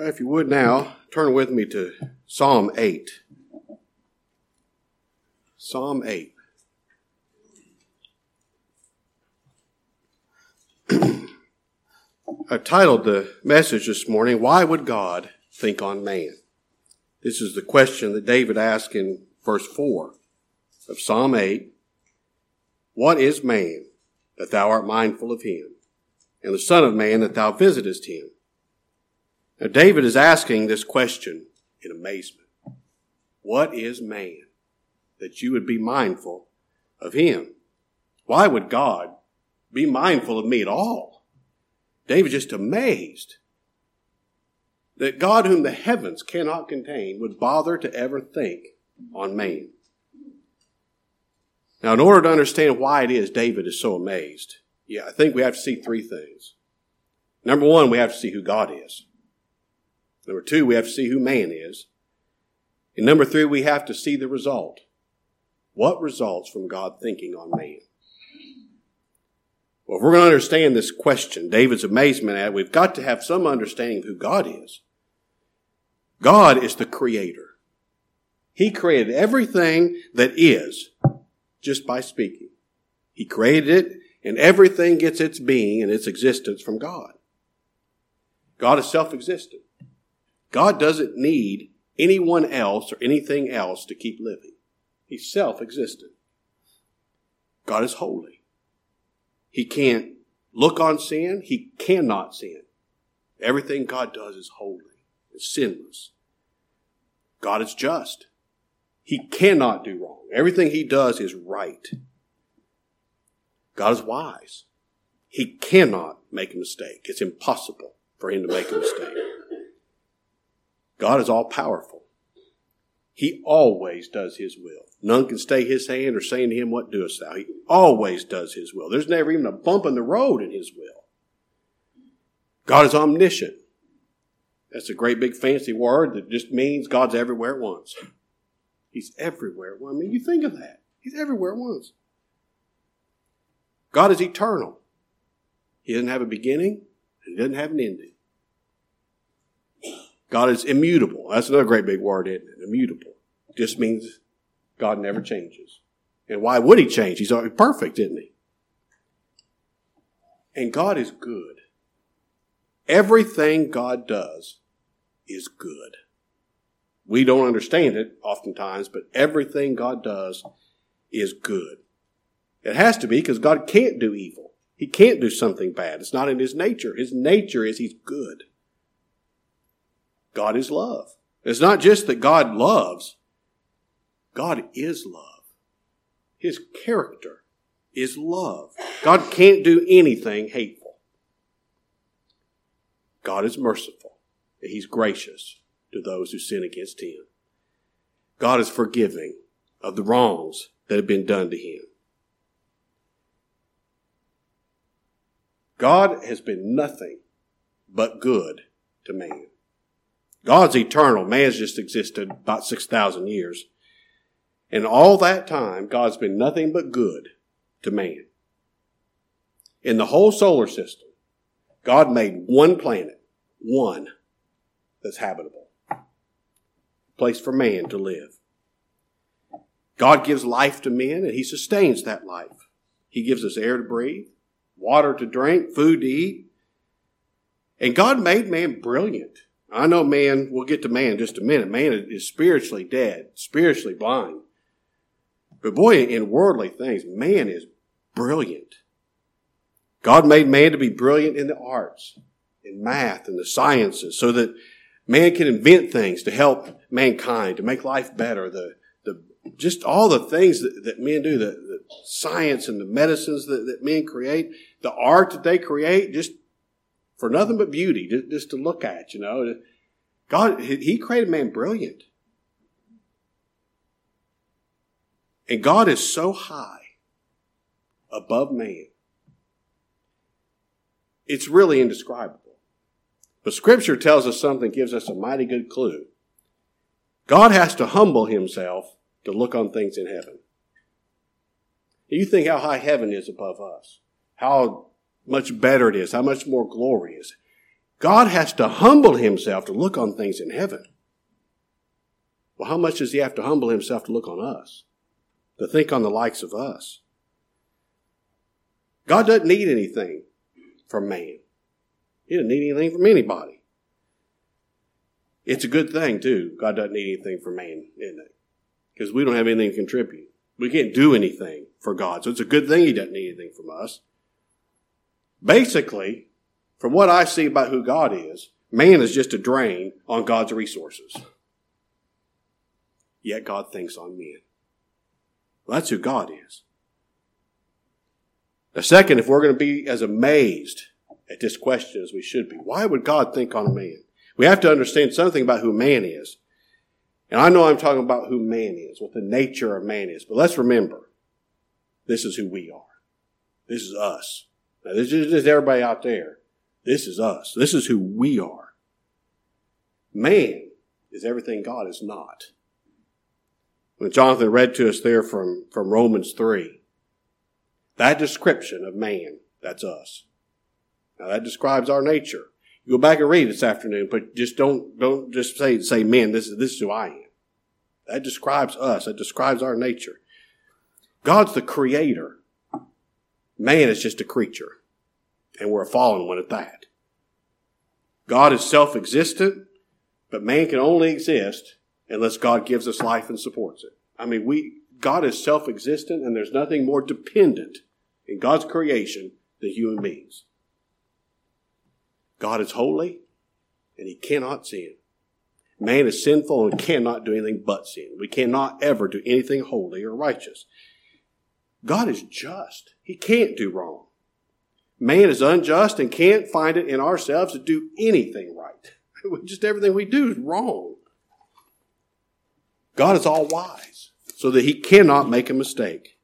If you would now, turn with me to Psalm 8. Psalm 8. I've titled the message this morning, Why Would God Think on Man? This is the question that David asked in verse 4 of Psalm 8. What is man that thou art mindful of him, and the Son of Man that thou visitest him? Now, David is asking this question in amazement. What is man that you would be mindful of him? Why would God be mindful of me at all? David just amazed that God, whom the heavens cannot contain, would bother to ever think on man. Now, in order to understand why it is David is so amazed, yeah, I think we have to see three things. Number one, we have to see who God is. Number two, we have to see who man is. And number three, we have to see the result. What results from God thinking on man? Well, if we're going to understand this question, David's amazement at, we've got to have some understanding of who God is. God is the creator. He created everything that is just by speaking. He created it and everything gets its being and its existence from God. God is self-existent. God doesn't need anyone else or anything else to keep living. He's self existent. God is holy. He can't look on sin. He cannot sin. Everything God does is holy, is sinless. God is just. He cannot do wrong. Everything he does is right. God is wise. He cannot make a mistake. It's impossible for him to make a mistake. God is all powerful. He always does his will. None can stay his hand or say to him, What doest thou? He always does his will. There's never even a bump in the road in his will. God is omniscient. That's a great big fancy word that just means God's everywhere at once. He's everywhere. I mean, you think of that. He's everywhere at once. God is eternal. He doesn't have a beginning and he doesn't have an ending. God is immutable. That's another great big word, isn't it? Immutable. Just means God never changes. And why would he change? He's perfect, isn't he? And God is good. Everything God does is good. We don't understand it oftentimes, but everything God does is good. It has to be because God can't do evil. He can't do something bad. It's not in his nature. His nature is he's good. God is love. It's not just that God loves, God is love. His character is love. God can't do anything hateful. God is merciful. He's gracious to those who sin against him. God is forgiving of the wrongs that have been done to him. God has been nothing but good to man. God's eternal. Man's just existed about 6,000 years. And all that time, God's been nothing but good to man. In the whole solar system, God made one planet, one, that's habitable. A place for man to live. God gives life to men and he sustains that life. He gives us air to breathe, water to drink, food to eat. And God made man brilliant. I know man, we'll get to man in just a minute. Man is spiritually dead, spiritually blind. But boy, in worldly things, man is brilliant. God made man to be brilliant in the arts, in math, and the sciences, so that man can invent things to help mankind, to make life better. The, the, just all the things that, that men do, the, the science and the medicines that, that men create, the art that they create, just for nothing but beauty, just, just to look at, you know. God, He created man brilliant. And God is so high above man. It's really indescribable. But Scripture tells us something, gives us a mighty good clue. God has to humble himself to look on things in heaven. You think how high heaven is above us, how much better it is, how much more glorious. God has to humble himself to look on things in heaven. Well, how much does he have to humble himself to look on us? To think on the likes of us? God doesn't need anything from man. He doesn't need anything from anybody. It's a good thing, too. God doesn't need anything from man, isn't it? Because we don't have anything to contribute. We can't do anything for God. So it's a good thing He doesn't need anything from us. Basically, from what I see about who God is, man is just a drain on God's resources. Yet God thinks on men. Well, that's who God is. The second, if we're going to be as amazed at this question as we should be, why would God think on man? We have to understand something about who man is. And I know I'm talking about who man is, what the nature of man is, but let's remember, this is who we are. This is us. Now, this is just everybody out there. This is us. This is who we are. Man is everything God is not. When Jonathan read to us there from, from Romans 3, that description of man, that's us. Now that describes our nature. You go back and read this afternoon, but just don't, don't just say, say, man, this is, this is who I am. That describes us. That describes our nature. God's the creator. Man is just a creature. And we're a fallen one at that. God is self-existent, but man can only exist unless God gives us life and supports it. I mean, we, God is self-existent and there's nothing more dependent in God's creation than human beings. God is holy and he cannot sin. Man is sinful and cannot do anything but sin. We cannot ever do anything holy or righteous. God is just. He can't do wrong. Man is unjust and can't find it in ourselves to do anything right. Just everything we do is wrong. God is all wise so that he cannot make a mistake.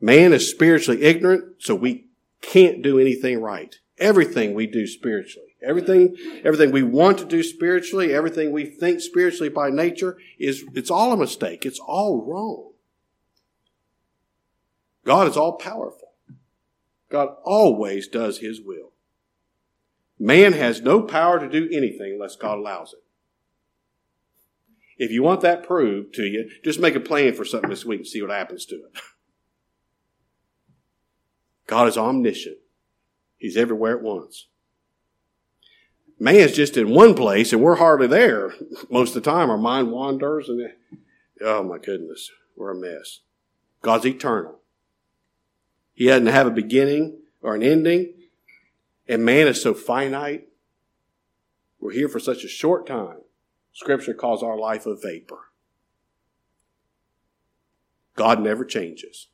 Man is spiritually ignorant, so we can't do anything right everything we do spiritually. Everything, everything we want to do spiritually, everything we think spiritually by nature is, it's all a mistake. It's all wrong. God is all powerful. God always does His will. Man has no power to do anything unless God allows it. If you want that proved to you, just make a plan for something this week and see what happens to it. God is omniscient. He's everywhere at once. Man's just in one place and we're hardly there most of the time. Our mind wanders and, oh my goodness, we're a mess. God's eternal. He doesn't have a beginning or an ending. And man is so finite. We're here for such a short time. Scripture calls our life a vapor. God never changes.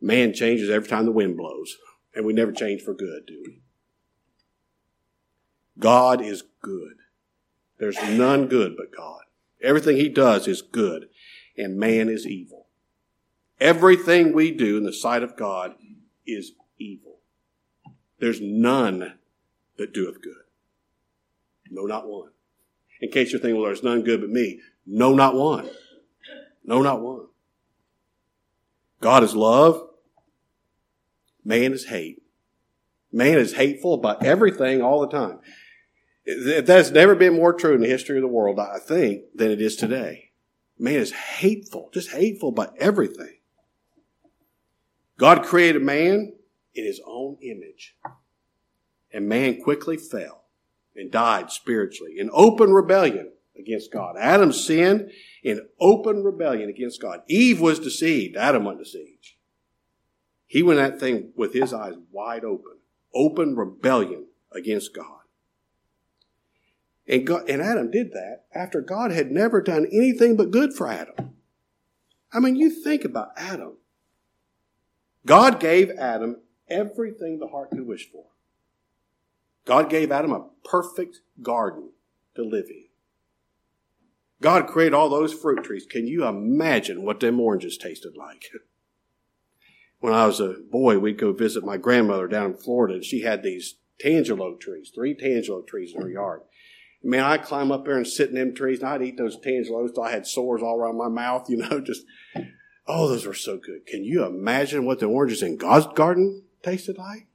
Man changes every time the wind blows. And we never change for good, do we? God is good. There's none good but God. Everything he does is good, and man is evil. Everything we do in the sight of God is evil. There's none that doeth good. No, not one. In case you're thinking, well, there's none good but me. No, not one. No, not one. God is love. Man is hate. Man is hateful about everything all the time. That's never been more true in the history of the world, I think, than it is today. Man is hateful, just hateful about everything. God created man in his own image. And man quickly fell and died spiritually in open rebellion against God. Adam sinned in open rebellion against God. Eve was deceived. Adam wasn't deceived. He went that thing with his eyes wide open, open rebellion against God. And, God, and Adam did that after God had never done anything but good for Adam. I mean, you think about Adam. God gave Adam everything the heart could wish for. God gave Adam a perfect garden to live in. God created all those fruit trees. Can you imagine what them oranges tasted like? when I was a boy, we'd go visit my grandmother down in Florida, and she had these tangelo trees, three tangelo trees in her yard. Man, I'd climb up there and sit in them trees, and I'd eat those tangelos till I had sores all around my mouth, you know, just, oh, those were so good. Can you imagine what the oranges in God's garden tasted like?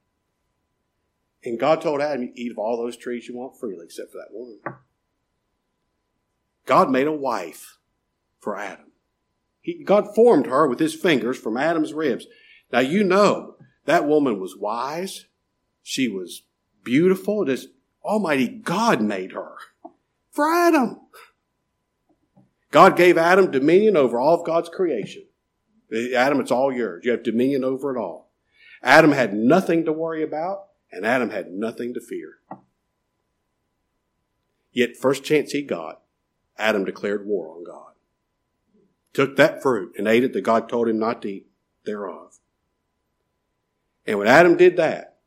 And God told Adam, eat of all those trees you want freely, except for that one. God made a wife for Adam. He, God formed her with his fingers from Adam's ribs. Now you know that woman was wise. She was beautiful. This Almighty God made her for Adam. God gave Adam dominion over all of God's creation. Adam, it's all yours. You have dominion over it all. Adam had nothing to worry about, and Adam had nothing to fear. Yet, first chance he got, Adam declared war on God. Took that fruit and ate it that God told him not to eat thereof. And when Adam did that,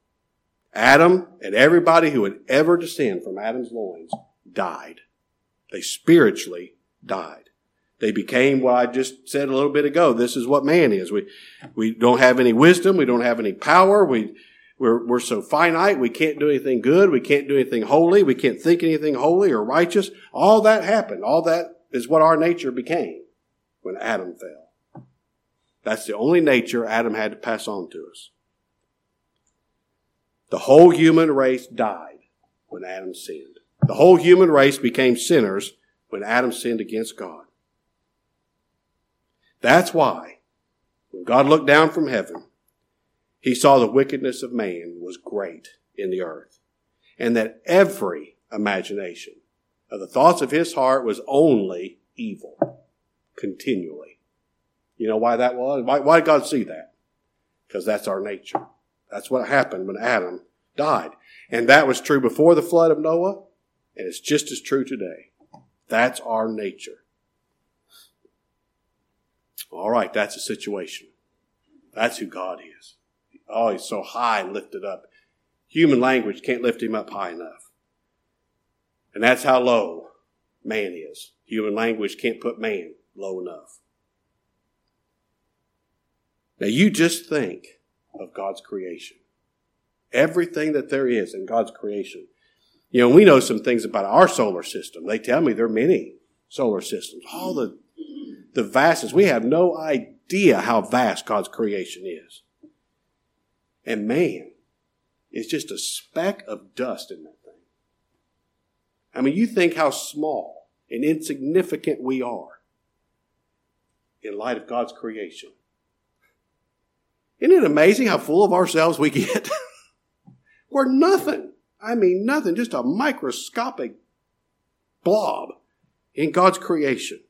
Adam and everybody who would ever descend from Adam's loins died. They spiritually died. They became what I just said a little bit ago. This is what man is. We, we don't have any wisdom. We don't have any power. We, we're, we're so finite. We can't do anything good. We can't do anything holy. We can't think anything holy or righteous. All that happened. All that is what our nature became when Adam fell. That's the only nature Adam had to pass on to us. The whole human race died when Adam sinned. The whole human race became sinners when Adam sinned against God. That's why, when God looked down from heaven, he saw the wickedness of man was great in the earth, and that every imagination of the thoughts of his heart was only evil, continually. You know why that was? Why, why did God see that? Because that's our nature. That's what happened when Adam died. And that was true before the flood of Noah, and it's just as true today. That's our nature. All right, that's a situation. That's who God is. Oh, he's so high and lifted up. Human language can't lift him up high enough. And that's how low man is. Human language can't put man low enough. Now you just think of God's creation. Everything that there is in God's creation. You know, we know some things about our solar system. They tell me there are many solar systems. All the the vastness. We have no idea how vast God's creation is. And man is just a speck of dust in that thing. I mean, you think how small and insignificant we are in light of God's creation. Isn't it amazing how full of ourselves we get? We're nothing. I mean, nothing, just a microscopic blob in God's creation.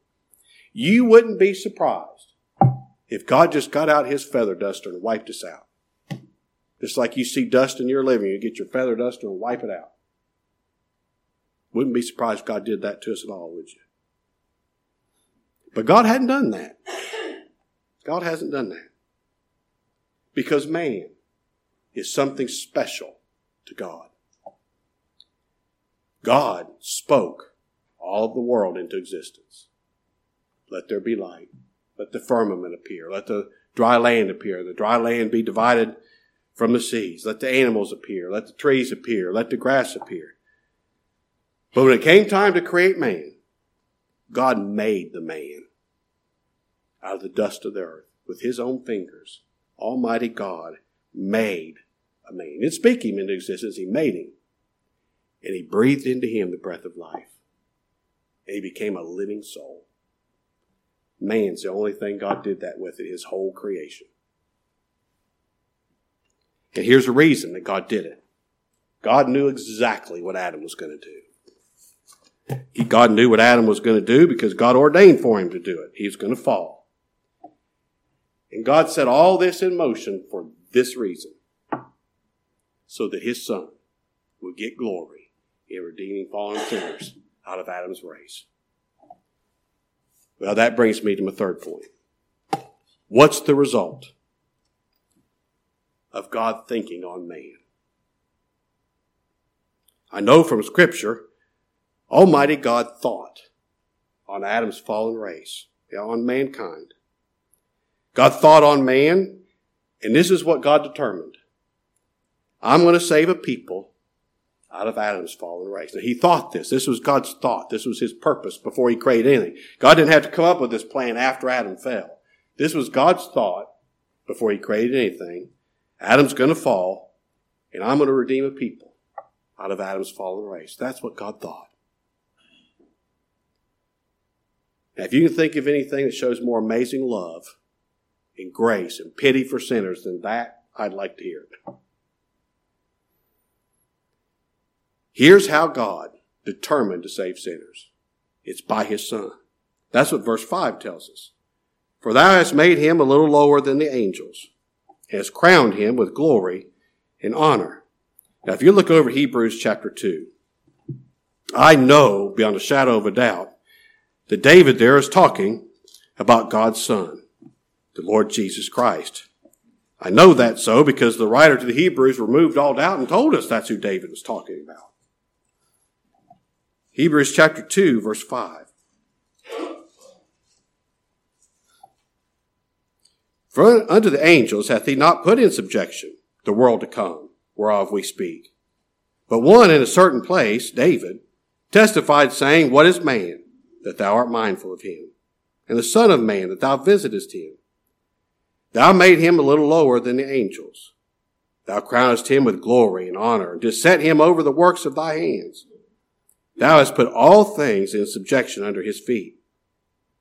You wouldn't be surprised if God just got out his feather duster and wiped us out. Just like you see dust in your living, you get your feather duster and wipe it out. Wouldn't be surprised if God did that to us at all, would you? But God hadn't done that. God hasn't done that. Because man is something special to God. God spoke all of the world into existence. Let there be light. Let the firmament appear. Let the dry land appear. The dry land be divided from the seas. Let the animals appear. Let the trees appear. Let the grass appear. But when it came time to create man, God made the man out of the dust of the earth with his own fingers. Almighty God made a man. He Didn't speak him into existence, he made him. And he breathed into him the breath of life. And he became a living soul. Man's the only thing God did that with in his whole creation. And here's the reason that God did it. God knew exactly what Adam was going to do. He, God knew what Adam was going to do because God ordained for him to do it. He was going to fall. And God set all this in motion for this reason. So that his son would get glory in redeeming fallen sinners out of Adam's race. Well, that brings me to my third point. What's the result of God thinking on man? I know from Scripture, Almighty God thought on Adam's fallen race, on mankind. God thought on man, and this is what God determined. I'm going to save a people out of Adam's fallen race. Now, he thought this. This was God's thought. This was his purpose before he created anything. God didn't have to come up with this plan after Adam fell. This was God's thought before he created anything. Adam's going to fall, and I'm going to redeem a people out of Adam's fallen race. That's what God thought. Now, if you can think of anything that shows more amazing love and grace and pity for sinners than that, I'd like to hear it. Here's how God determined to save sinners. It's by his son. That's what verse 5 tells us. For thou hast made him a little lower than the angels, hast crowned him with glory and honor. Now, if you look over Hebrews chapter 2, I know beyond a shadow of a doubt that David there is talking about God's Son, the Lord Jesus Christ. I know that so because the writer to the Hebrews removed all doubt and told us that's who David was talking about. Hebrews chapter 2, verse 5. For unto the angels hath he not put in subjection the world to come, whereof we speak. But one in a certain place, David, testified, saying, What is man, that thou art mindful of him? And the Son of Man, that thou visitest him? Thou made him a little lower than the angels. Thou crownest him with glory and honor, and didst set him over the works of thy hands. Thou hast put all things in subjection under his feet.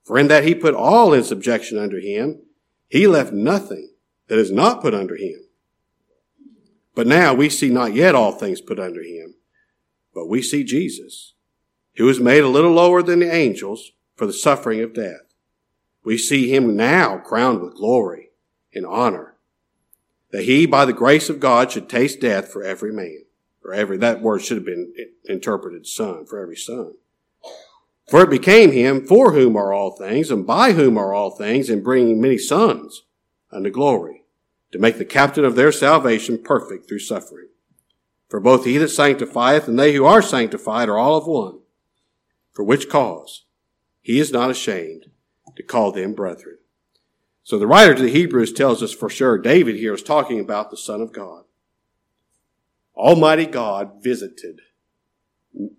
For in that he put all in subjection under him, he left nothing that is not put under him. But now we see not yet all things put under him, but we see Jesus, who was made a little lower than the angels for the suffering of death. We see him now crowned with glory and honor, that he, by the grace of God, should taste death for every man. For every, that word should have been interpreted son, for every son. For it became him for whom are all things, and by whom are all things, in bringing many sons unto glory, to make the captain of their salvation perfect through suffering. For both he that sanctifieth and they who are sanctified are all of one. For which cause he is not ashamed to call them brethren. So the writer to the Hebrews tells us for sure David here is talking about the Son of God. Almighty God visited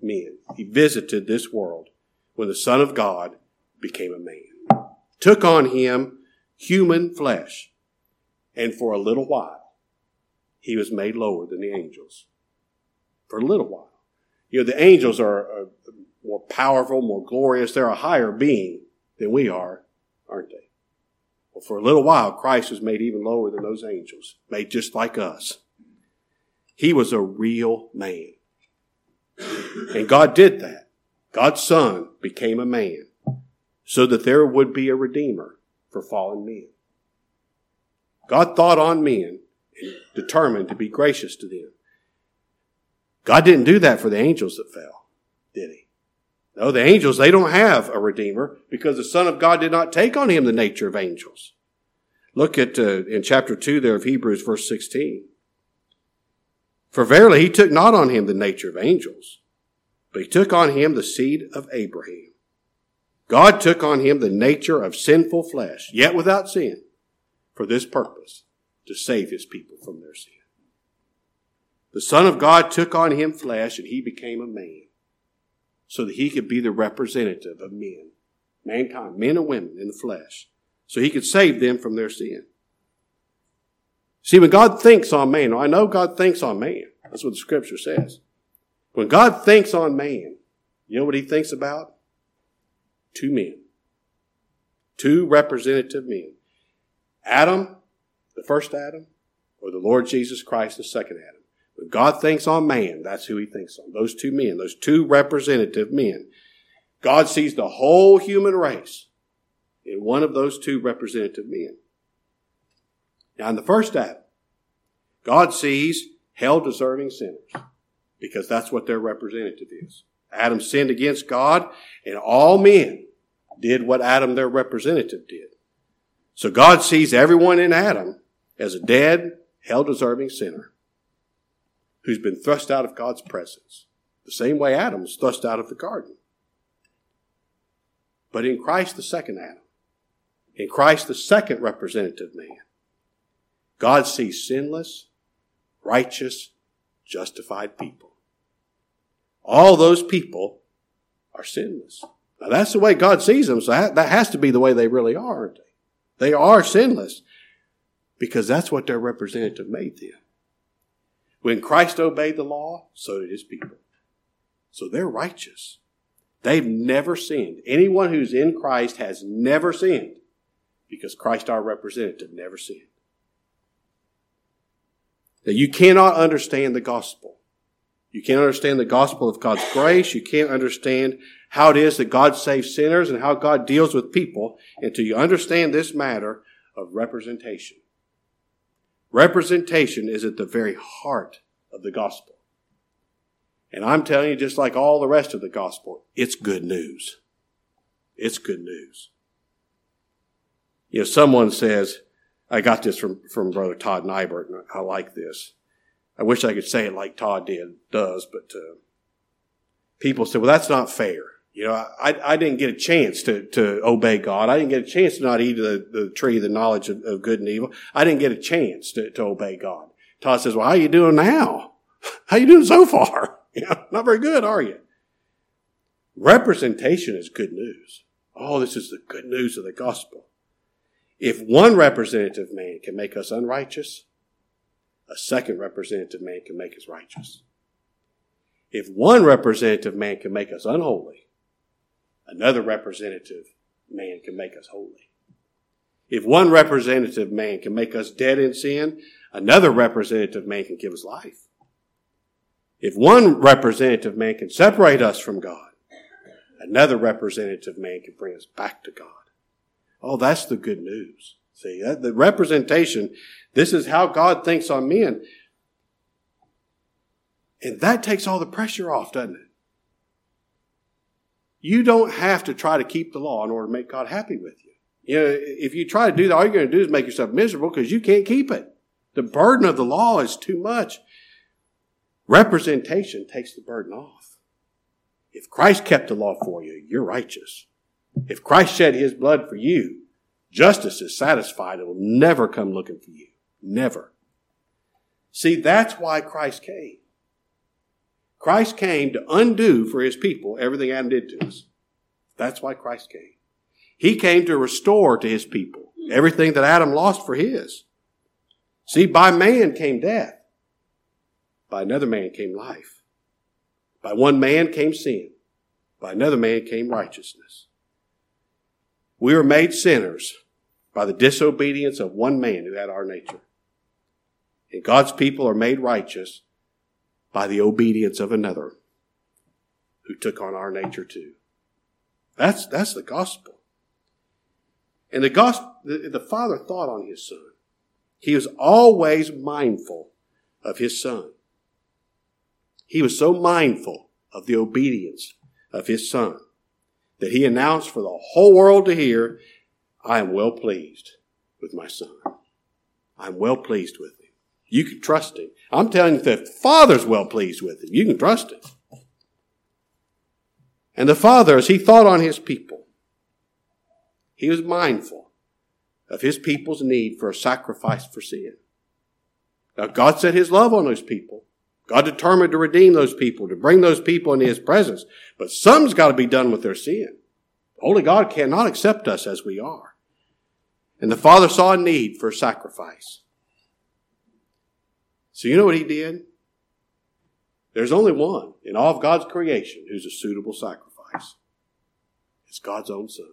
men. He visited this world when the Son of God became a man, took on him human flesh, and for a little while, he was made lower than the angels. For a little while. You know, the angels are, are more powerful, more glorious. They're a higher being than we are, aren't they? Well, for a little while, Christ was made even lower than those angels, made just like us. He was a real man. And God did that. God's son became a man so that there would be a redeemer for fallen men. God thought on men and determined to be gracious to them. God didn't do that for the angels that fell, did he? No, the angels, they don't have a redeemer because the Son of God did not take on him the nature of angels. Look at uh, in chapter 2 there of Hebrews verse 16. For verily he took not on him the nature of angels, but he took on him the seed of Abraham. God took on him the nature of sinful flesh, yet without sin, for this purpose, to save his people from their sin. The Son of God took on him flesh and he became a man so that he could be the representative of men, mankind, men and women in the flesh, so he could save them from their sin. See, when God thinks on man, I know God thinks on man. That's what the scripture says. When God thinks on man, you know what he thinks about? Two men. Two representative men. Adam, the first Adam, or the Lord Jesus Christ, the second Adam. When God thinks on man, that's who he thinks on. Those two men, those two representative men. God sees the whole human race in one of those two representative men. Now, in the first Adam, God sees hell deserving sinners because that's what their representative is. Adam sinned against God, and all men did what Adam, their representative, did. So God sees everyone in Adam as a dead, hell deserving sinner who's been thrust out of God's presence, the same way Adam was thrust out of the garden. But in Christ, the second Adam, in Christ, the second representative man, God sees sinless, righteous, justified people. All those people are sinless. Now that's the way God sees them, so that, has to be the way they really are, they? They are sinless because that's what their representative made them. When Christ obeyed the law, so did his people. So they're righteous. They've never sinned. Anyone who's in Christ has never sinned because Christ, our representative, never sinned. That you cannot understand the gospel. You can't understand the gospel of God's grace. You can't understand how it is that God saves sinners and how God deals with people until you understand this matter of representation. Representation is at the very heart of the gospel. And I'm telling you, just like all the rest of the gospel, it's good news. It's good news. You know, someone says, I got this from, from Brother Todd Nibert, and I like this. I wish I could say it like Todd did, does, but uh, people say, well, that's not fair. You know, I, I didn't get a chance to, to obey God. I didn't get a chance to not eat the, the tree of the knowledge of, of good and evil. I didn't get a chance to, to obey God. Todd says, well, how you doing now? How you doing so far? You know, not very good, are you? Representation is good news. Oh, this is the good news of the gospel. If one representative man can make us unrighteous, a second representative man can make us righteous. If one representative man can make us unholy, another representative man can make us holy. If one representative man can make us dead in sin, another representative man can give us life. If one representative man can separate us from God, another representative man can bring us back to God. Oh, that's the good news. See, the representation, this is how God thinks on men. And that takes all the pressure off, doesn't it? You don't have to try to keep the law in order to make God happy with you. You know, if you try to do that, all you're going to do is make yourself miserable because you can't keep it. The burden of the law is too much. Representation takes the burden off. If Christ kept the law for you, you're righteous. If Christ shed his blood for you, justice is satisfied. It will never come looking for you. Never. See, that's why Christ came. Christ came to undo for his people everything Adam did to us. That's why Christ came. He came to restore to his people everything that Adam lost for his. See, by man came death. By another man came life. By one man came sin. By another man came righteousness. We were made sinners by the disobedience of one man who had our nature. And God's people are made righteous by the obedience of another who took on our nature too. That's, that's the gospel. And the gospel, the, the Father thought on His Son. He was always mindful of His Son. He was so mindful of the obedience of His Son that He announced for the whole world to hear, I am well pleased with my Son. I'm well pleased with Him. You can trust Him. I'm telling you, the Father's well pleased with Him. You can trust Him. And the Father, as He thought on His people, He was mindful of His people's need for a sacrifice for sin. Now, God set His love on those people. God determined to redeem those people, to bring those people into His presence. But something's got to be done with their sin. Holy God cannot accept us as we are. And the Father saw a need for a sacrifice. So you know what He did? There's only one in all of God's creation who's a suitable sacrifice. It's God's own Son.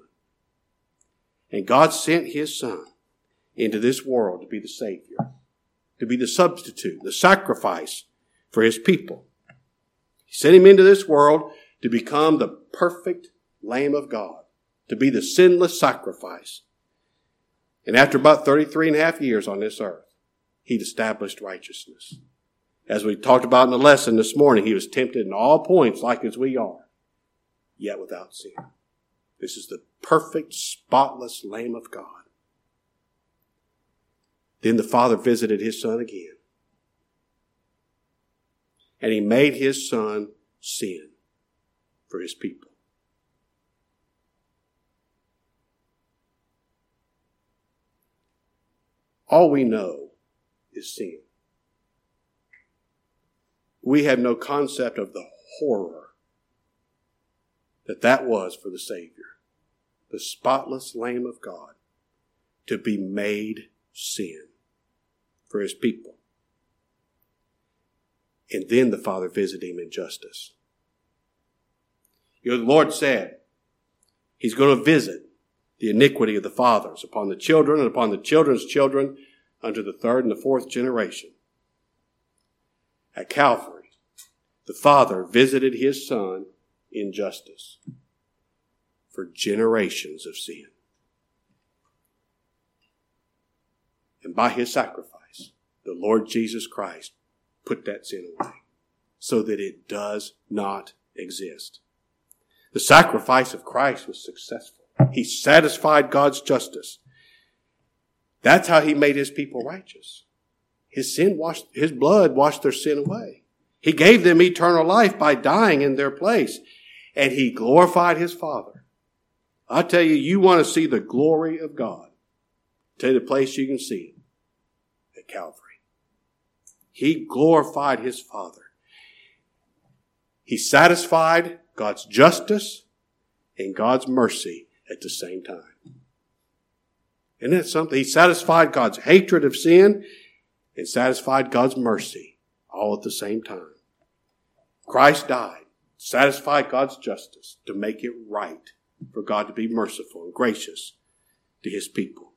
And God sent His Son into this world to be the Savior, to be the substitute, the sacrifice for his people. He sent him into this world to become the perfect Lamb of God, to be the sinless sacrifice. And after about 33 and a half years on this earth, he'd established righteousness. As we talked about in the lesson this morning, he was tempted in all points like as we are, yet without sin. This is the perfect, spotless Lamb of God. Then the Father visited his Son again and he made his son sin for his people. All we know is sin. We have no concept of the horror that that was for the Savior, the spotless Lamb of God, to be made sin for his people. And then the Father visited him in justice. You know, the Lord said, He's going to visit the iniquity of the fathers upon the children and upon the children's children unto the third and the fourth generation. At Calvary, the Father visited His Son in justice for generations of sin. And by His sacrifice, the Lord Jesus Christ put that sin away so that it does not exist. The sacrifice of Christ was successful. He satisfied God's justice. That's how he made his people righteous. His sin washed, his blood washed their sin away. He gave them eternal life by dying in their place. And he glorified his Father. I tell you, you want to see the glory of God. Tell you the place you can see it at Calvary. He glorified his Father. He satisfied God's justice and God's mercy at the same time. Isn't that something? He satisfied God's hatred of sin and satisfied God's mercy all at the same time. Christ died, satisfied God's justice to make it right for God to be merciful and gracious to his people.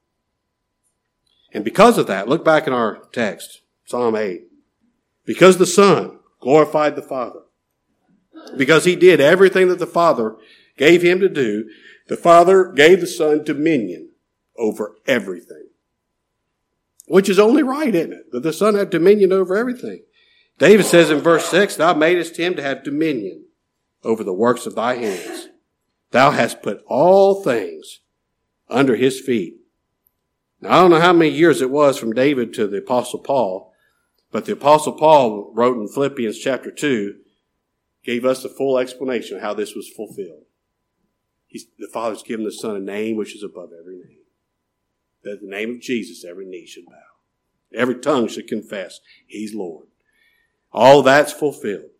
And because of that, look back in our text, Psalm 8. Because the Son glorified the Father, because he did everything that the Father gave him to do, the Father gave the Son dominion over everything. Which is only right, isn't it? That the Son had dominion over everything. David says in verse 6, Thou madest him to have dominion over the works of thy hands. Thou hast put all things under his feet. Now, I don't know how many years it was from David to the Apostle Paul, but the Apostle Paul wrote in Philippians chapter 2, gave us the full explanation of how this was fulfilled. He's, the Father's given the Son a name which is above every name. That the name of Jesus every knee should bow. Every tongue should confess He's Lord. All that's fulfilled.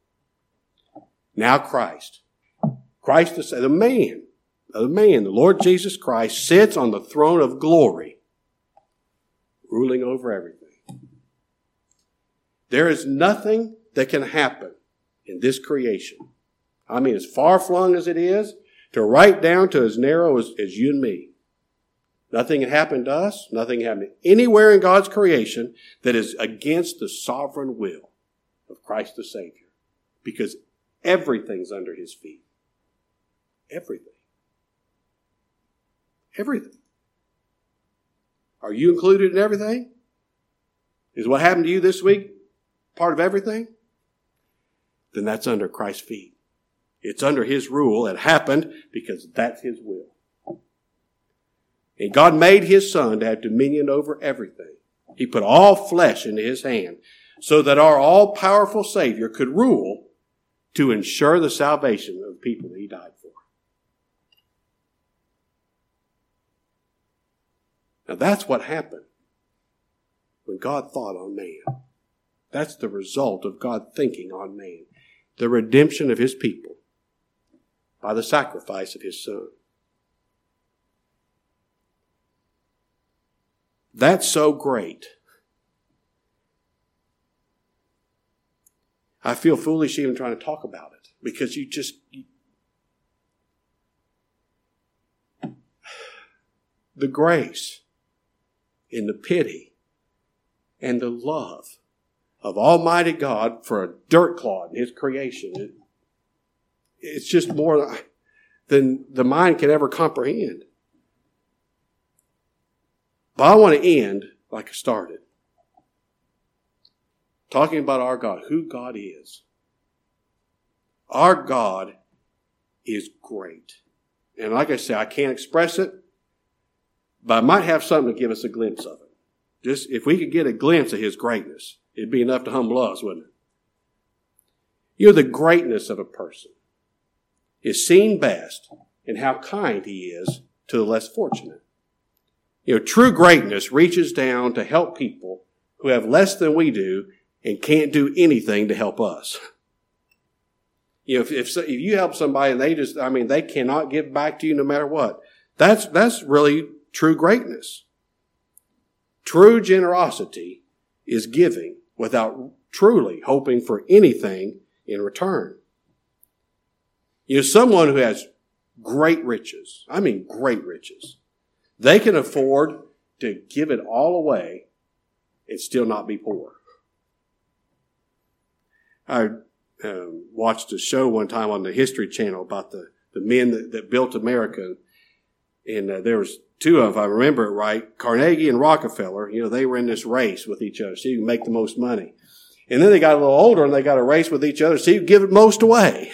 Now Christ. Christ is the man, the man, the Lord Jesus Christ sits on the throne of glory, ruling over everything. There is nothing that can happen in this creation. I mean, as far flung as it is, to right down to as narrow as, as you and me. Nothing can happen to us, nothing can happen anywhere in God's creation that is against the sovereign will of Christ the Savior. Because everything's under his feet. Everything. Everything. Are you included in everything? Is what happened to you this week part of everything? Then that's under Christ's feet. It's under his rule. It happened because that's his will. And God made his son to have dominion over everything. He put all flesh into his hand so that our all powerful Savior could rule to ensure the salvation of the people that he died for. Now that's what happened when God thought on man. That's the result of God thinking on man. The redemption of his people by the sacrifice of his son. That's so great. I feel foolish even trying to talk about it because you just. You, the grace and the pity and the love of Almighty God for a dirt clod in His creation. It, it's just more than the mind can ever comprehend. But I want to end like I started. Talking about our God, who God is. Our God is great. And like I said, I can't express it, but I might have something to give us a glimpse of it. Just if we could get a glimpse of His greatness, it'd be enough to humble us, wouldn't it? You know, the greatness of a person is seen best in how kind he is to the less fortunate. You know, true greatness reaches down to help people who have less than we do and can't do anything to help us. You know, if, if, if you help somebody and they just, I mean, they cannot give back to you no matter what. That's, that's really true greatness. True generosity is giving without truly hoping for anything in return. You know, someone who has great riches, I mean great riches, they can afford to give it all away and still not be poor. I um, watched a show one time on the History Channel about the, the men that, that built America. And uh, there was two of I remember it right, Carnegie and Rockefeller, you know, they were in this race with each other, you can make the most money. And then they got a little older and they got a race with each other, so you give it most away.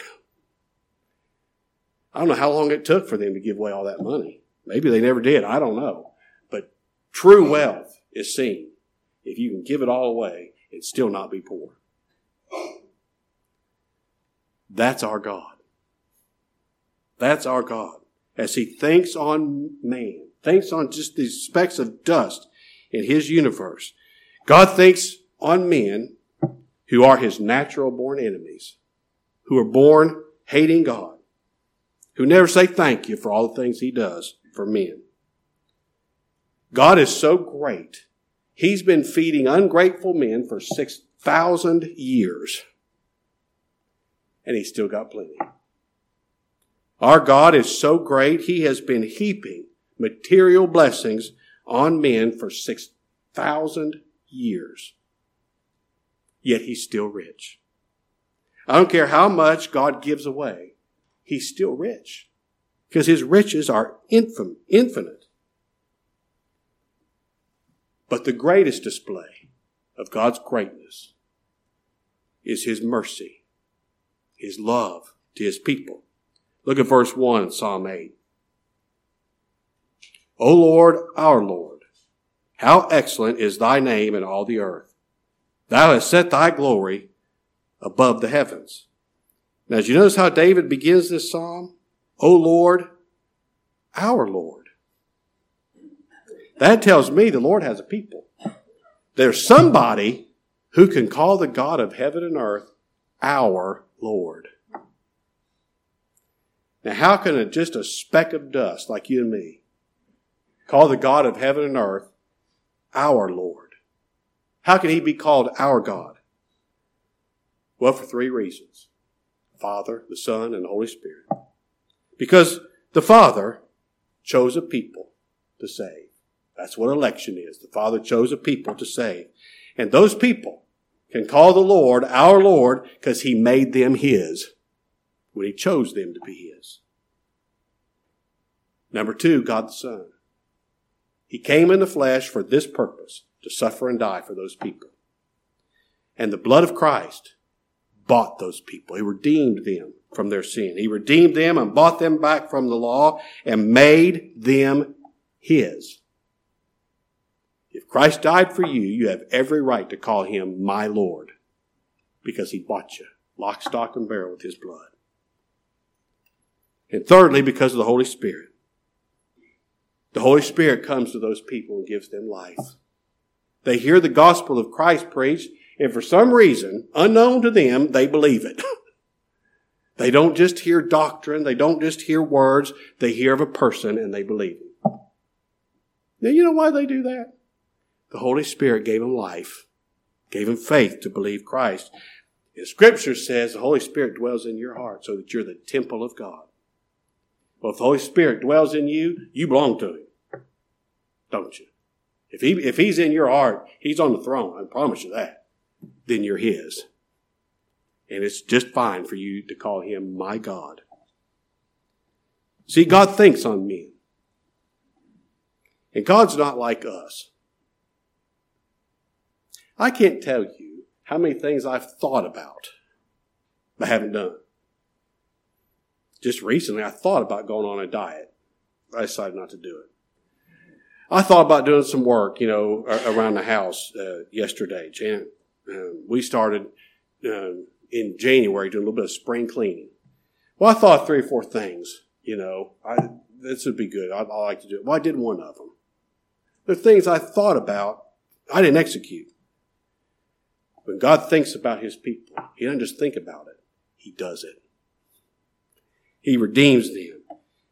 I don't know how long it took for them to give away all that money. Maybe they never did. I don't know. But true wealth is seen if you can give it all away and still not be poor. That's our God. That's our God. As he thinks on man, thinks on just these specks of dust in his universe, God thinks on men who are his natural born enemies, who are born hating God, who never say thank you for all the things he does for men. God is so great. He's been feeding ungrateful men for 6,000 years and he's still got plenty. Our God is so great, he has been heaping material blessings on men for 6,000 years. Yet he's still rich. I don't care how much God gives away, he's still rich. Because his riches are infinite. But the greatest display of God's greatness is his mercy his love to his people. Look at verse 1 in Psalm 8. O Lord, our Lord, how excellent is thy name in all the earth. Thou hast set thy glory above the heavens. Now, as you notice how David begins this psalm? O Lord, our Lord. That tells me the Lord has a people. There's somebody who can call the God of heaven and earth our Lord. Now, how can a, just a speck of dust like you and me call the God of heaven and earth our Lord? How can he be called our God? Well, for three reasons Father, the Son, and the Holy Spirit. Because the Father chose a people to save. That's what election is. The Father chose a people to save. And those people can call the Lord our Lord because he made them his when he chose them to be his. Number two, God the Son. He came in the flesh for this purpose, to suffer and die for those people. And the blood of Christ bought those people. He redeemed them from their sin. He redeemed them and bought them back from the law and made them his. If Christ died for you, you have every right to call him my Lord because he bought you lock, stock, and barrel with his blood. And thirdly, because of the Holy Spirit. The Holy Spirit comes to those people and gives them life. They hear the gospel of Christ preached, and for some reason, unknown to them, they believe it. they don't just hear doctrine, they don't just hear words, they hear of a person and they believe it. Now, you know why they do that? The Holy Spirit gave them life, gave them faith to believe Christ. The scripture says the Holy Spirit dwells in your heart so that you're the temple of God. Well, if the Holy Spirit dwells in you, you belong to Him. Don't you? If, he, if He's in your heart, He's on the throne. I promise you that. Then you're His. And it's just fine for you to call Him my God. See, God thinks on men. And God's not like us. I can't tell you how many things I've thought about but haven't done. Just recently, I thought about going on a diet. I decided not to do it. I thought about doing some work, you know, around the house uh, yesterday. Jan, uh, we started uh, in January doing a little bit of spring cleaning. Well, I thought three or four things, you know, I, this would be good. I'd, I'd like to do it. Well, I did one of them. The things I thought about, I didn't execute. When God thinks about his people, he doesn't just think about it, he does it. He redeems them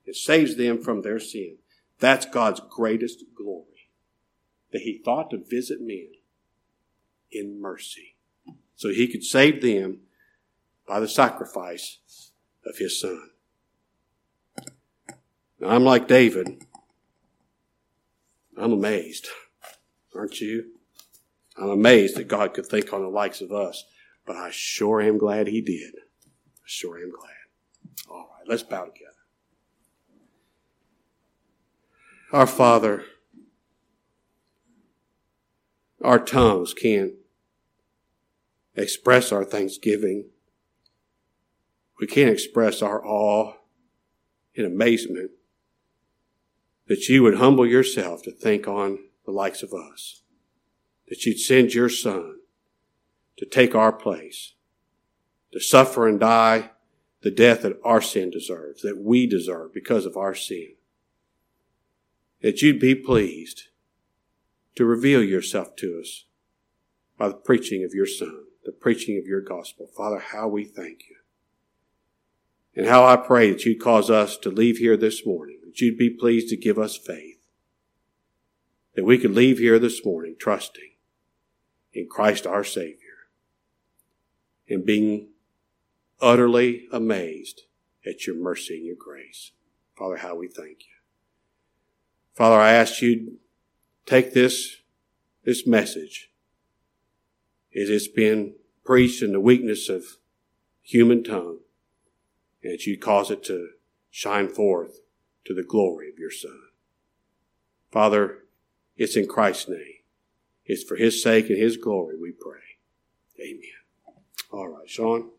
and saves them from their sin. That's God's greatest glory. That he thought to visit men in mercy. so he could save them by the sacrifice of his son. Now, I'm like David. I'm amazed. Aren't you? I'm amazed that God could think on the likes of us, but I sure am glad he did. I sure am glad. All right, let's bow together. Our Father, our tongues can't express our thanksgiving. We can't express our awe and amazement that you would humble yourself to think on the likes of us, that you'd send your Son to take our place, to suffer and die the death that our sin deserves, that we deserve because of our sin. That you'd be pleased to reveal yourself to us by the preaching of your Son, the preaching of your gospel. Father, how we thank you. And how I pray that you'd cause us to leave here this morning, that you'd be pleased to give us faith, that we could leave here this morning trusting in Christ our Savior and being utterly amazed at your mercy and your grace. Father, how we thank you. Father, I ask you take this, this message as it's been preached in the weakness of human tongue and that you cause it to shine forth to the glory of your Son. Father, it's in Christ's name. It's for His sake and His glory we pray. Amen. All right, Sean.